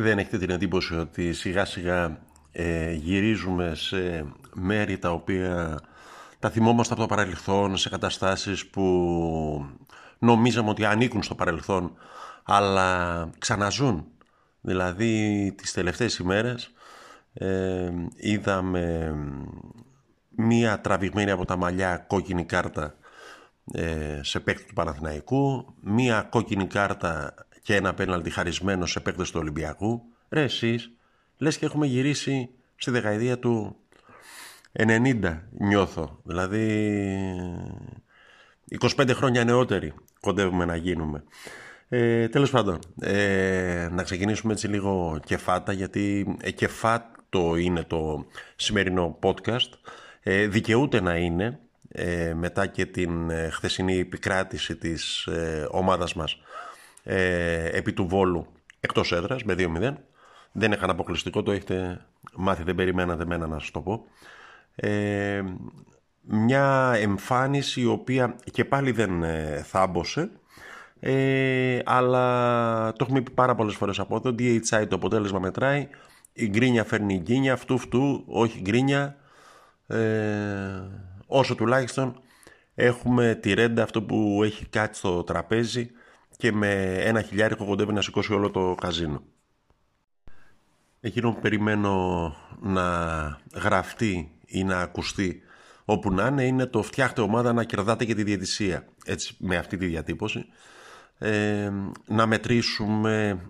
Δεν έχετε την εντύπωση ότι σιγά σιγά ε, γυρίζουμε σε μέρη τα οποία τα θυμόμαστε από το παρελθόν, σε καταστάσεις που νομίζαμε ότι ανήκουν στο παρελθόν, αλλά ξαναζούν. Δηλαδή τις τελευταίες ημέρες ε, είδαμε μία τραβηγμένη από τα μαλλιά κόκκινη κάρτα ε, σε παίκτη του Παναθηναϊκού, μία κόκκινη κάρτα και ένα πέναλτι χαρισμένος σε παίκτες του Ολυμπιακού. Ρε εσείς, λες και έχουμε γυρίσει στη δεκαετία του 90 νιώθω. Δηλαδή 25 χρόνια νεότεροι κοντεύουμε να γίνουμε. Ε, τέλος πάντων, ε, να ξεκινήσουμε έτσι λίγο κεφάτα γιατί ε, κεφάτο είναι το σημερινό podcast. Ε, δικαιούται να είναι ε, μετά και την ε, χθεσινή επικράτηση της ε, ομάδας μας ε, επί του Βόλου εκτός έδρας με 2-0. Δεν είχαν αποκλειστικό, το έχετε μάθει, δεν περιμένατε μένα να σας το πω. Ε, μια εμφάνιση η οποία και πάλι δεν ε, θάμπωσε ε, αλλά το έχουμε πει πάρα πολλές φορές από εδώ DHI το αποτέλεσμα μετράει η γκρίνια φέρνει γκίνια αυτού φτού όχι γκρίνια ε, όσο τουλάχιστον έχουμε τη ρέντα αυτό που έχει κάτι στο τραπέζι και με ένα χιλιάρικο κοντεύει να σηκώσει όλο το καζίνο. Εκείνο που περιμένω να γραφτεί ή να ακουστεί όπου να είναι είναι το φτιάχτε ομάδα να κερδάτε και τη διαιτησία. Έτσι με αυτή τη διατύπωση. Ε, να μετρήσουμε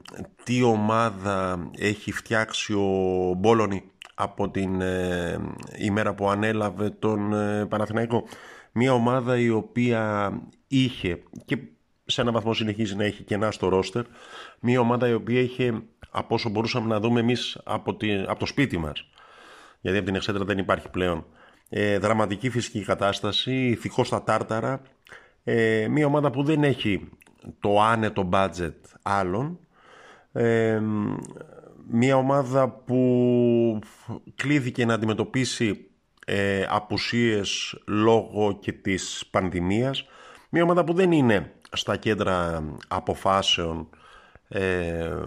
τι ομάδα έχει φτιάξει ο Μπόλωνη από την ε, ημέρα που ανέλαβε τον ε, Παναθηναϊκό. Μια ομάδα η οποία είχε και σε έναν βαθμό συνεχίζει να έχει κενά στο ρόστερ. Μια ομάδα η οποία είχε, από όσο μπορούσαμε να δούμε εμείς από, από το σπίτι μας, γιατί από την Εξέτρα δεν υπάρχει πλέον, ε, δραματική φυσική κατάσταση, ηθικός στα τάρταρα, ε, μια ομάδα που δεν έχει το άνετο budget άλλων, ε, μια ομάδα που κλείθηκε να αντιμετωπίσει ε, απουσίες λόγω και της πανδημίας, μια ομάδα που δεν είναι στα κέντρα αποφάσεων ε,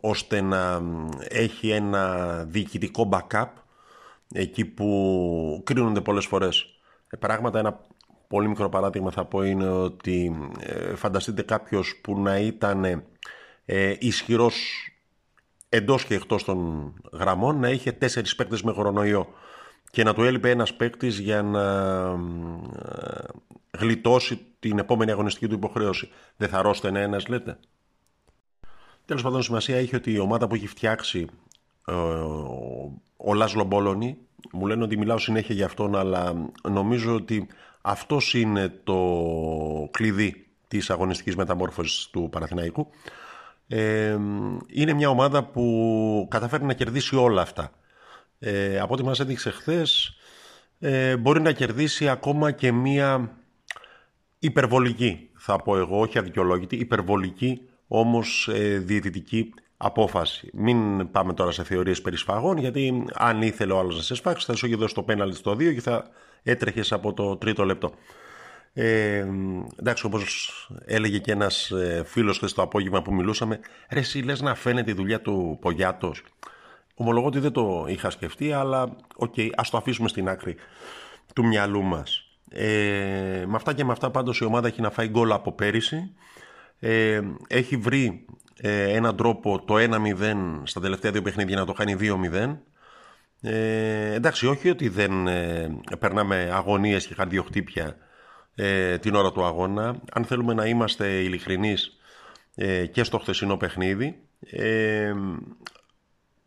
ώστε να έχει ένα διοικητικό backup εκεί που κρίνονται πολλές φορές ε, πράγματα. Ένα πολύ μικρό παράδειγμα θα πω είναι ότι ε, φανταστείτε κάποιος που να ήταν ε, ισχυρός εντός και εκτός των γραμμών να είχε τέσσερις παίκτες με κορονοϊό και να του έλειπε ένας παίκτης για να ε, γλιτώσει την επόμενη αγωνιστική του υποχρέωση. Δεν θα ρώστενε ένας λέτε. Τέλος πάντων σημασία έχει ότι η ομάδα που έχει φτιάξει ε, ο Λάσλο Μπόλωνη μου λένε ότι μιλάω συνέχεια για αυτόν αλλά νομίζω ότι αυτός είναι το κλειδί της αγωνιστικής μεταμόρφωσης του Παναθηναϊκού. Ε, είναι μια ομάδα που καταφέρει να κερδίσει όλα αυτά. Ε, από ό,τι μας έδειξε χθες, ε, μπορεί να κερδίσει ακόμα και μια υπερβολική, θα πω εγώ, όχι αδικαιολόγητη, υπερβολική όμως ε, διαιτητική απόφαση. Μην πάμε τώρα σε θεωρίες περί σφαγών, γιατί αν ήθελε ο άλλος να σε σφάξει θα σου είχε δώσει το πέναλτι στο 2 και θα έτρεχες από το τρίτο λεπτό. Ε, εντάξει, όπως έλεγε και ένας ε, φίλος χθες το απόγευμα που μιλούσαμε, ρε εσύ λες να φαίνεται η δουλειά του Πογιάτος. Ομολογώ ότι δεν το είχα σκεφτεί, αλλά OK, okay, ας το αφήσουμε στην άκρη του μυαλού μας. Ε, με αυτά και με αυτά πάντως η ομάδα έχει να φάει γκολ από πέρυσι. Ε, έχει βρει ε, έναν τρόπο το 1-0 στα τελευταία δύο παιχνίδια να το κάνει 2-0. Ε, εντάξει, όχι ότι δεν ε, περνάμε αγωνίες και καρδιοχτύπια ε, την ώρα του αγώνα. Αν θέλουμε να είμαστε ειλικρινείς ε, και στο χθεσινό παιχνίδι, ε,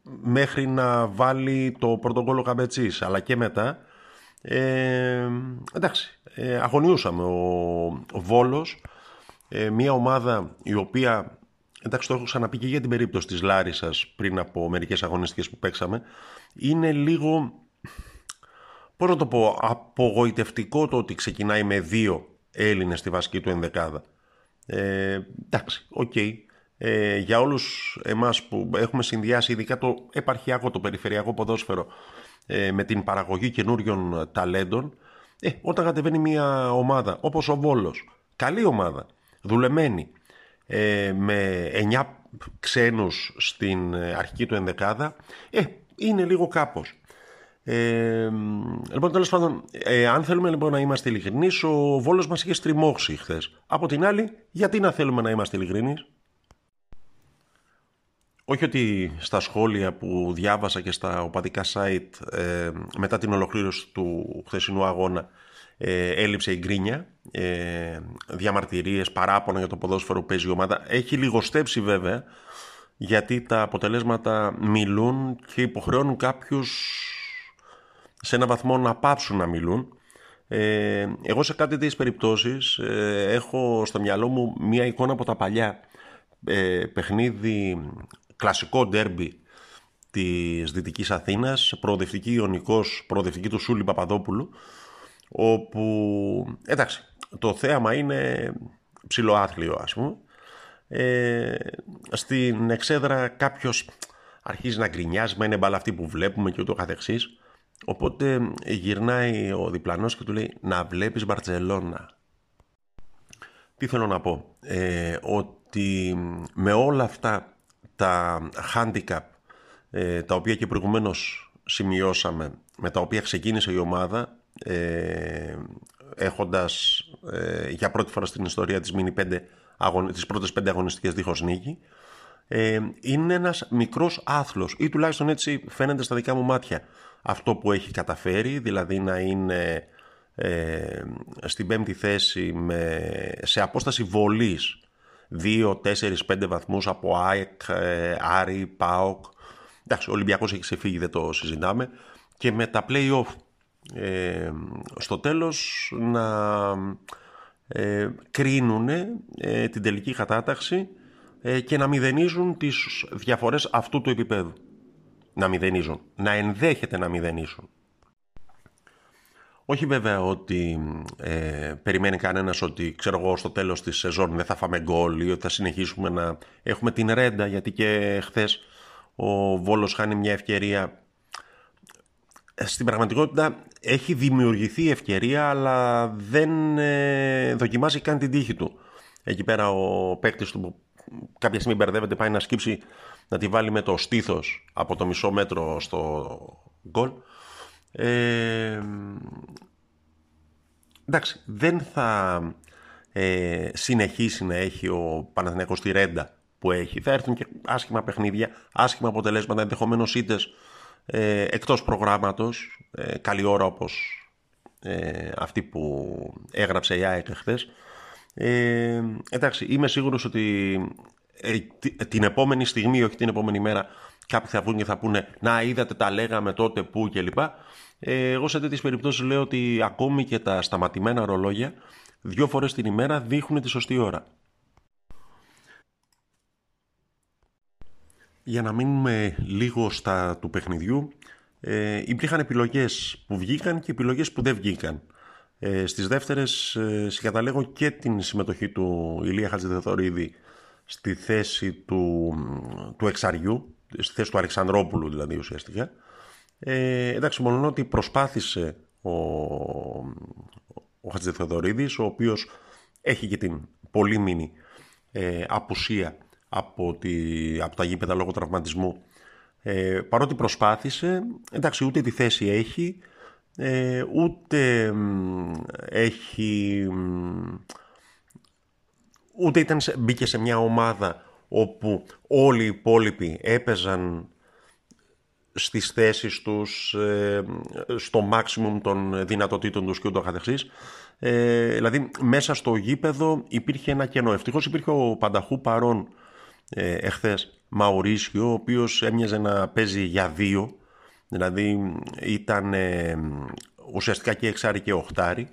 μέχρι να βάλει το πρωτοκόλλο Καμπετσής αλλά και μετά ε, εντάξει ε, αγωνιούσαμε. Ο, ο Βόλος ε, μια ομάδα η οποία εντάξει το έχω ξαναπεί και για την περίπτωση της Λάρισας πριν από μερικές αγωνιστικές που παίξαμε είναι λίγο πώς να το πω απογοητευτικό το ότι ξεκινάει με δύο Έλληνες στη βασική του ενδεκάδα. Ε, εντάξει, OK. okay ε, για όλους εμάς που έχουμε συνδυάσει ειδικά το επαρχιακό, το περιφερειακό ποδόσφαιρο ε, με την παραγωγή καινούριων ταλέντων ε, όταν κατεβαίνει μια ομάδα όπως ο Βόλος καλή ομάδα, δουλεμένη ε, με 9 ξένους στην αρχική του ενδεκάδα, ε, είναι λίγο κάπως. Ε, λοιπόν, τέλος πάντων, ε, αν θέλουμε λοιπόν να είμαστε ειλικρινείς, ο Βόλος μας είχε στριμώξει χθες. Από την άλλη, γιατί να θέλουμε να είμαστε ειλικρινείς; Όχι ότι στα σχόλια που διάβασα και στα οπαδικά site ε, μετά την ολοκλήρωση του χθεσινού αγώνα ε, έλειψε η γκρίνια, ε, διαμαρτυρίες, παράπονα για το ποδόσφαιρο που παίζει η ομάδα. Έχει λιγοστέψει βέβαια γιατί τα αποτελέσματα μιλούν και υποχρεώνουν κάποιους σε ένα βαθμό να πάψουν να μιλούν. Ε, εγώ σε κάτι τέτοιες περιπτώσεις ε, έχω στο μυαλό μου μία εικόνα από τα παλιά ε, παιχνίδι κλασικό ντέρμπι της Δυτικής Αθήνας, προοδευτική Ιωνικός, προοδευτική του Σούλη Παπαδόπουλου, όπου, εντάξει, το θέαμα είναι ψηλοάθλιο ας πούμε. Ε, στην εξέδρα κάποιος αρχίζει να γκρινιάζει, μα είναι μπαλά αυτή που βλέπουμε και ούτω καθεξής. Οπότε γυρνάει ο διπλανός και του λέει να βλέπεις Μπαρτσελώνα. Τι θέλω να πω, ε, ότι με όλα αυτά τα handicap ε, τα οποία και προηγουμένως σημειώσαμε, με τα οποία ξεκίνησε η ομάδα, ε, έχοντας ε, για πρώτη φορά στην ιστορία της, μίνι 5, τις πρώτες πέντε αγωνιστικές δίχως νίκη, ε, είναι ένας μικρός άθλος ή τουλάχιστον έτσι φαίνεται στα δικά μου μάτια αυτό που έχει καταφέρει, δηλαδή να είναι ε, στην πέμπτη θέση με, σε απόσταση βολής 2, 4, 5 βαθμούς από ΑΕΚ, ε, Άρη, ΠΑΟΚ. Εντάξει, ο Ολυμπιακός έχει ξεφύγει, δεν το συζητάμε. Και με τα play-off ε, στο τέλος να ε, κρίνουν ε, την τελική κατάταξη ε, και να μηδενίζουν τις διαφορές αυτού του επίπεδου. Να μηδενίζουν. Να ενδέχεται να μηδενίσουν. Όχι βέβαια ότι ε, περιμένει κανένας ότι ξέρω εγώ στο τέλος της σεζόν δεν θα φάμε γκολ ή ότι θα συνεχίσουμε να έχουμε την ρέντα γιατί και χθες ο Βόλος χάνει μια ευκαιρία στην πραγματικότητα έχει δημιουργηθεί ευκαιρία αλλά δεν ε, δοκιμάζει καν την τύχη του. Εκεί πέρα ο παίκτης του που κάποια στιγμή μπερδεύεται πάει να σκύψει να τη βάλει με το στήθος από το μισό μέτρο στο γκολ. Ε, εντάξει, δεν θα ε, συνεχίσει να έχει ο Παναθηναϊκός τη ρέντα που έχει. Θα έρθουν και άσχημα παιχνίδια, άσχημα αποτελέσματα, ενδεχομένως είτε ε, εκτός προγράμματος, ε, καλή ώρα όπως ε, αυτή που έγραψε η ΑΕΚ χθε. Ε, εντάξει, είμαι σίγουρος ότι ε, την επόμενη στιγμή, όχι την επόμενη μέρα, κάποιοι θα βγουν και θα πούνε «Να, είδατε, τα λέγαμε τότε, πού» κλπ. Ε, εγώ σε τέτοιες περιπτώσεις λέω ότι ακόμη και τα σταματημένα ρολόγια δύο φορές την ημέρα δείχνουν τη σωστή ώρα. Για να μείνουμε λίγο στα του παιχνιδιού, ε, υπήρχαν επιλογές που βγήκαν και επιλογές που δεν βγήκαν. Ε, στις δεύτερες ε, συγκαταλέγω και την συμμετοχή του Ηλία Χατζηδεθορίδη στη θέση του, του εξαριού, στη θέση του Αλεξανδρόπουλου δηλαδή ουσιαστικά. Ε, εντάξει, μόνο ότι προσπάθησε ο, ο Χατζηθεοδωρίδης, ο οποίος έχει και την πολύ μήνυ ε, απουσία από, τη, από τα γήπεδα λόγω τραυματισμού. Ε, παρότι προσπάθησε, εντάξει, ούτε τη θέση έχει, ε, ούτε έχει... Ούτε ήταν, μπήκε σε μια ομάδα όπου όλοι οι υπόλοιποι έπαιζαν στις θέσεις τους, ε, στο maximum των δυνατοτήτων τους και ούτω καθεξής. Ε, δηλαδή μέσα στο γήπεδο υπήρχε ένα κενό. Ευτυχώς υπήρχε ο Πανταχού παρόν ε, εχθές Μαουρίσιο, ο οποίος έμοιαζε να παίζει για δύο, δηλαδή ήταν ε, ουσιαστικά και εξάρι και οχτάρι.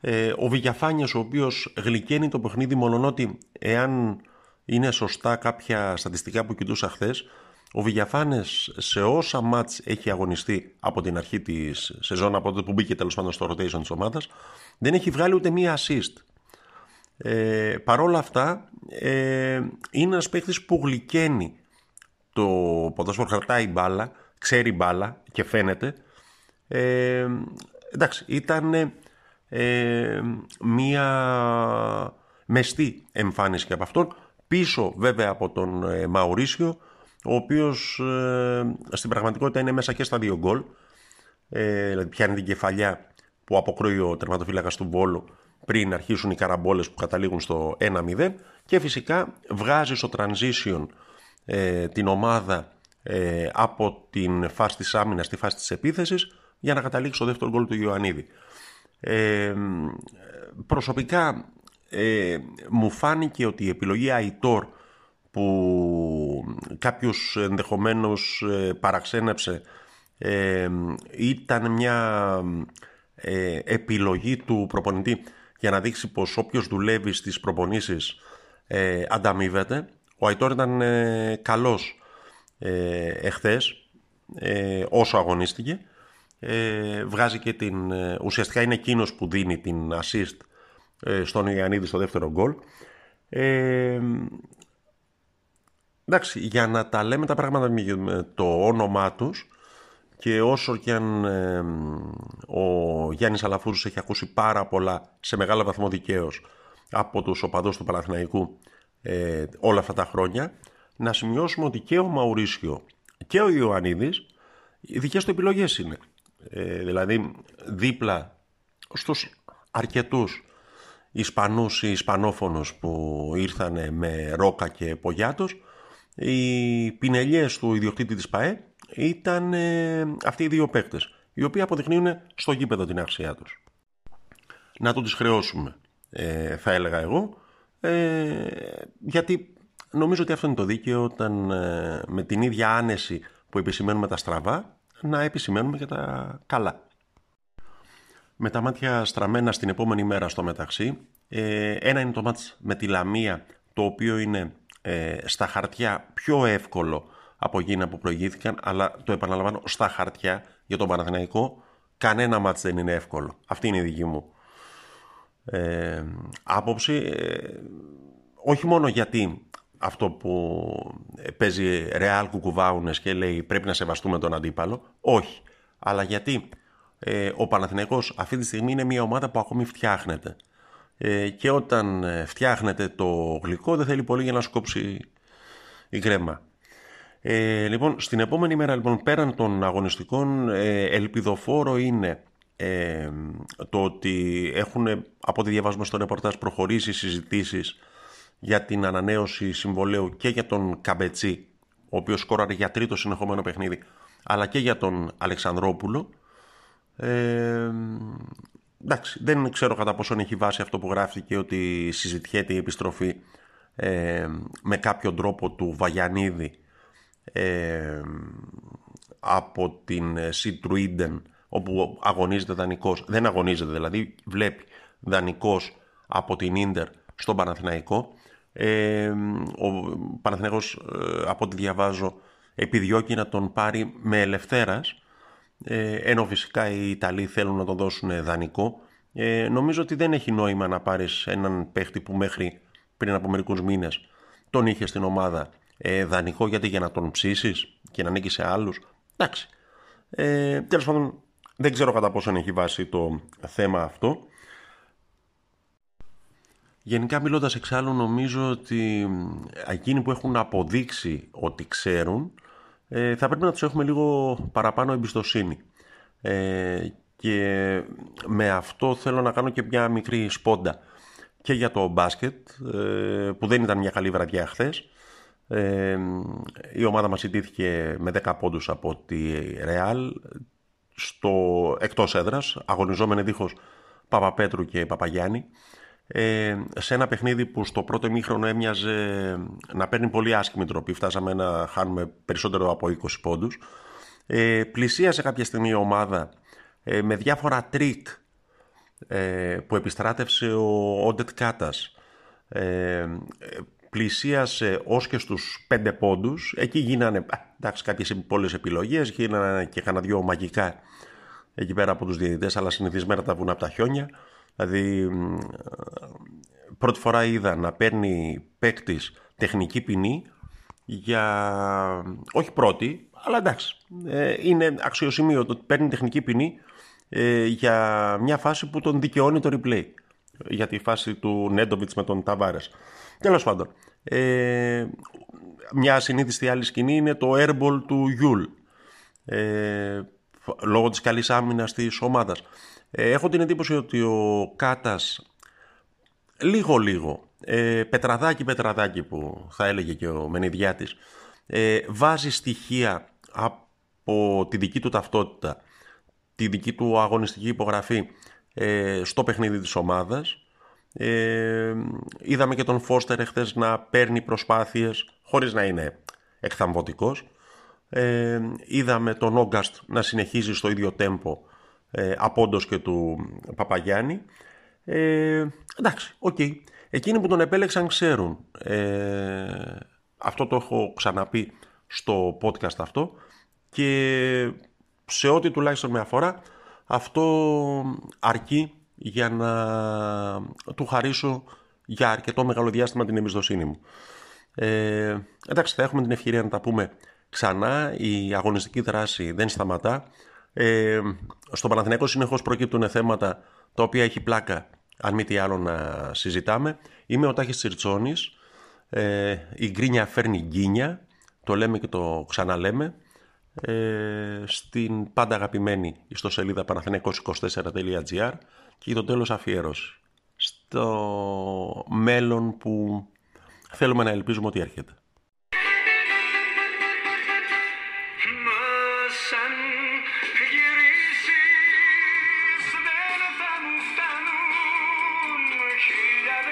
Ε, ο Βηγιαφάνιας ο οποίος γλυκαίνει το παιχνίδι μονονότι εάν είναι σωστά κάποια στατιστικά που κοιτούσα χθες ο Βηγιαφάνες σε όσα μάτς έχει αγωνιστεί από την αρχή της σεζόν, από τότε που μπήκε τέλος πάντων στο rotation της ομάδας, δεν έχει βγάλει ούτε μία assist. Ε, παρόλα αυτά, ε, είναι ένας παίχτης που γλυκαίνει το ποδόσφαιρο, κρατάει μπάλα, ξέρει μπάλα και φαίνεται. Ε, εντάξει, ήταν ε, μία μεστή εμφάνιση και από αυτόν. Πίσω βέβαια από τον ε, Μαουρίσιο ο οποίος ε, στην πραγματικότητα είναι μέσα και στα δύο γκολ ε, δηλαδή πιάνει την κεφαλιά που αποκρούει ο τερματοφύλακας του Βόλου πριν αρχίσουν οι καραμπόλες που καταλήγουν στο 1-0 και φυσικά βγάζει στο transition ε, την ομάδα ε, από την φάση της άμυνας στη φάση της επίθεσης για να καταλήξει στο δεύτερο γκολ του Ιωαννίδη. Ε, προσωπικά ε, μου φάνηκε ότι η επιλογή Αϊτόρ που κάποιος ενδεχομένως ε, παραξένεψε ε, ήταν μια ε, επιλογή του προπονητή για να δείξει πως όποιος δουλεύει στις προπονήσεις ε, ανταμείβεται. Ο Αϊτόρ ήταν ε, καλός ε, εχθές όσο αγωνίστηκε. βγάζει και την, ουσιαστικά είναι εκείνος που δίνει την assist στον Ιωαννίδη στο δεύτερο γκολ. εντάξει, για να τα λέμε τα πράγματα με το όνομά τους και όσο και αν ο Γιάννης Αλαφούρος έχει ακούσει πάρα πολλά σε μεγάλο βαθμό δικαίως από τους οπαδούς του Παναθηναϊκού ε, όλα αυτά τα χρόνια να σημειώσουμε ότι και ο Μαουρίσιο και ο Ιωαννίδης οι δικές του επιλογές είναι ε, δηλαδή δίπλα στους αρκετούς Ισπανούς ή Ισπανόφωνους που ήρθαν με Ρόκα και Πογιάτος οι πινελιές του ιδιοκτήτη της ΠαΕ ήταν ε, αυτοί οι δύο παίκτες, οι οποίοι αποδεικνύουν στο γήπεδο την αξία τους. Να το τις χρεώσουμε, ε, θα έλεγα εγώ, ε, γιατί νομίζω ότι αυτό είναι το δίκαιο όταν ε, με την ίδια άνεση που επισημαίνουμε τα στραβά, να επισημαίνουμε και τα καλά. Με τα μάτια στραμμένα στην επόμενη μέρα στο μεταξύ, ένα είναι το μάτς με τη Λαμία, το οποίο είναι στα χαρτιά πιο εύκολο από εκείνα που προηγήθηκαν, αλλά το επαναλαμβάνω στα χαρτιά για τον Παναθηναϊκό κανένα μάτς δεν είναι εύκολο. Αυτή είναι η δική μου ε, άποψη. Ε, όχι μόνο γιατί αυτό που παίζει ρεάλ κουκουβάουνες και λέει πρέπει να σεβαστούμε τον αντίπαλο, όχι. Αλλά γιατί ε, ο Παναθηναϊκός αυτή τη στιγμή είναι μια ομάδα που ακόμη φτιάχνεται. Ε, και όταν ε, φτιάχνεται το γλυκό δεν θέλει πολύ για να σκόψει η κρέμα. Ε, λοιπόν, στην επόμενη μέρα, λοιπόν, πέραν των αγωνιστικών, ε, ελπιδοφόρο είναι ε, το ότι έχουν, από ό,τι διαβάζουμε στο ρεπορτάζ, προχωρήσει συζητήσεις για την ανανέωση συμβολέου και για τον Καμπετσί, ο οποίος σκόραρε για τρίτο συνεχόμενο παιχνίδι, αλλά και για τον Αλεξανδρόπουλο. Ε, εντάξει, δεν ξέρω κατά πόσον έχει βάσει αυτό που γράφτηκε ότι συζητιέται η επιστροφή ε, με κάποιο τρόπο του Βαγιανίδη από την Σιτρουίντεν όπου αγωνίζεται δανεικός, δεν αγωνίζεται δηλαδή, βλέπει δανεικός από την Ίντερ στον Παναθηναϊκό. ο Παναθηναϊκός, ε, από ό,τι διαβάζω, επιδιώκει να τον πάρει με ελευθέρας, ε, ενώ φυσικά οι Ιταλοί θέλουν να τον δώσουν δανεικό. Ε, νομίζω ότι δεν έχει νόημα να πάρεις έναν παίχτη που μέχρι πριν από μερικούς μήνες τον είχε στην ομάδα ε, δανεικό γιατί για να τον ψήσεις και να ανήκει σε άλλους. Εντάξει. Ε, Τέλος πάντων, δεν ξέρω κατά πόσο έχει βάσει το θέμα αυτό. Γενικά μιλώντας εξάλλου νομίζω ότι εκείνοι που έχουν αποδείξει ότι ξέρουν ε, θα πρέπει να τους έχουμε λίγο παραπάνω εμπιστοσύνη. Ε, και με αυτό θέλω να κάνω και μια μικρή σπόντα και για το μπάσκετ ε, που δεν ήταν μια καλή βραδιά χθες ε, η ομάδα μας ιτήθηκε με 10 πόντους από τη Ρεάλ στο εκτός έδρας, αγωνιζόμενη δίχως Παπαπέτρου και Παπαγιάννη ε, σε ένα παιχνίδι που στο πρώτο μήχρονο έμοιαζε να παίρνει πολύ άσχημη τροπή. Φτάσαμε να χάνουμε περισσότερο από 20 πόντους. Ε, πλησίασε κάποια στιγμή η ομάδα ε, με διάφορα τρικ ε, που επιστράτευσε ο Όντεντ Κάτας. Ε, πλησίασε ως και στους πέντε πόντους. Εκεί γίνανε εντάξει, κάποιες πολλές επιλογές, γίνανε και κανένα δυο μαγικά εκεί πέρα από τους διαιτητές, αλλά συνηθισμένα τα βουνά από τα χιόνια. Δηλαδή, πρώτη φορά είδα να παίρνει παίκτης τεχνική ποινή για. Όχι πρώτη, αλλά εντάξει. Ε, είναι αξιοσημείωτο ότι παίρνει τεχνική ποινή ε, για μια φάση που τον δικαιώνει το replay. Για τη φάση του Νέντοβιτς με τον Ταβάρες. Τέλος πάντων, Ε, μια συνήθιστη άλλη σκηνή είναι το airball του Γιούλ. Ε, λόγω της καλής άμυνας της ομάδας. Ε, έχω την εντύπωση ότι ο Κάτας λίγο λίγο, ε, πετραδάκι πετραδάκι που θα έλεγε και ο Μενιδιάτης, ε, βάζει στοιχεία από τη δική του ταυτότητα, τη δική του αγωνιστική υπογραφή ε, στο παιχνίδι της ομάδας. Ε, είδαμε και τον Φώστερ εχθές να παίρνει προσπάθειες χωρίς να είναι εκθαμβωτικός. Ε, είδαμε τον Όγκαστ να συνεχίζει στο ίδιο τέμπο ε, απόντος και του Παπαγιάννη. Ε, εντάξει, OK. Okay. Εκείνοι που τον επέλεξαν ξέρουν. Ε, αυτό το έχω ξαναπεί στο podcast αυτό και σε ό,τι τουλάχιστον με αφορά αυτό αρκεί για να του χαρίσω για αρκετό μεγάλο διάστημα την εμπιστοσύνη μου. Ε, εντάξει, θα έχουμε την ευκαιρία να τα πούμε ξανά. Η αγωνιστική δράση δεν σταματά. Ε, στο Παναθηναϊκό συνεχώς προκύπτουν θέματα τα οποία έχει πλάκα αν μη τι άλλο να συζητάμε. Είμαι ο Τάχης Τσιρτσόνης. Ε, η γκρίνια φέρνει γκίνια. Το λέμε και το ξαναλέμε. Ε, στην πάντα αγαπημένη ιστοσελίδα παναθηναϊκός24.gr και για το τέλος αφιέρωση στο μέλλον που θέλουμε να ελπίζουμε ότι έρχεται.